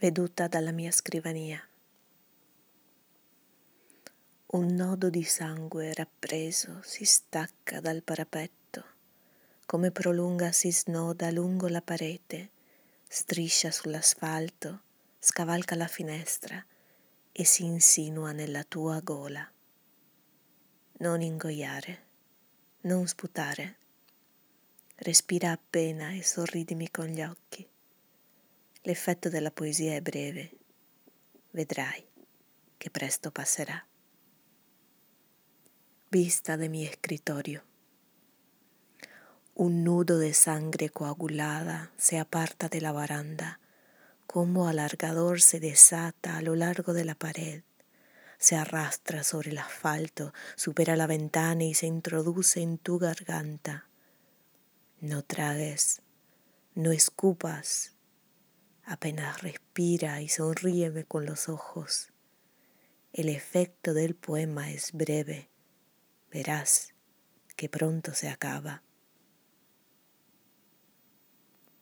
veduta dalla mia scrivania. Un nodo di sangue rappreso si stacca dal parapetto, come prolunga si snoda lungo la parete, striscia sull'asfalto, scavalca la finestra e si insinua nella tua gola. Non ingoiare, non sputare. Respira appena e sorridimi con gli occhi. L'effetto della poesia è breve. Vedrai che presto passerà. Vista de mi escritorio. Un nudo de sangre coagulada se aparta de la baranda, como alargador se desata a lo largo de la pared, se arrastra sobre el asfalto, supera la ventana y se introduce en tu garganta. No tragues, no escupas, apenas respira y sonríeme con los ojos. El efecto del poema es breve verás que pronto se acaba.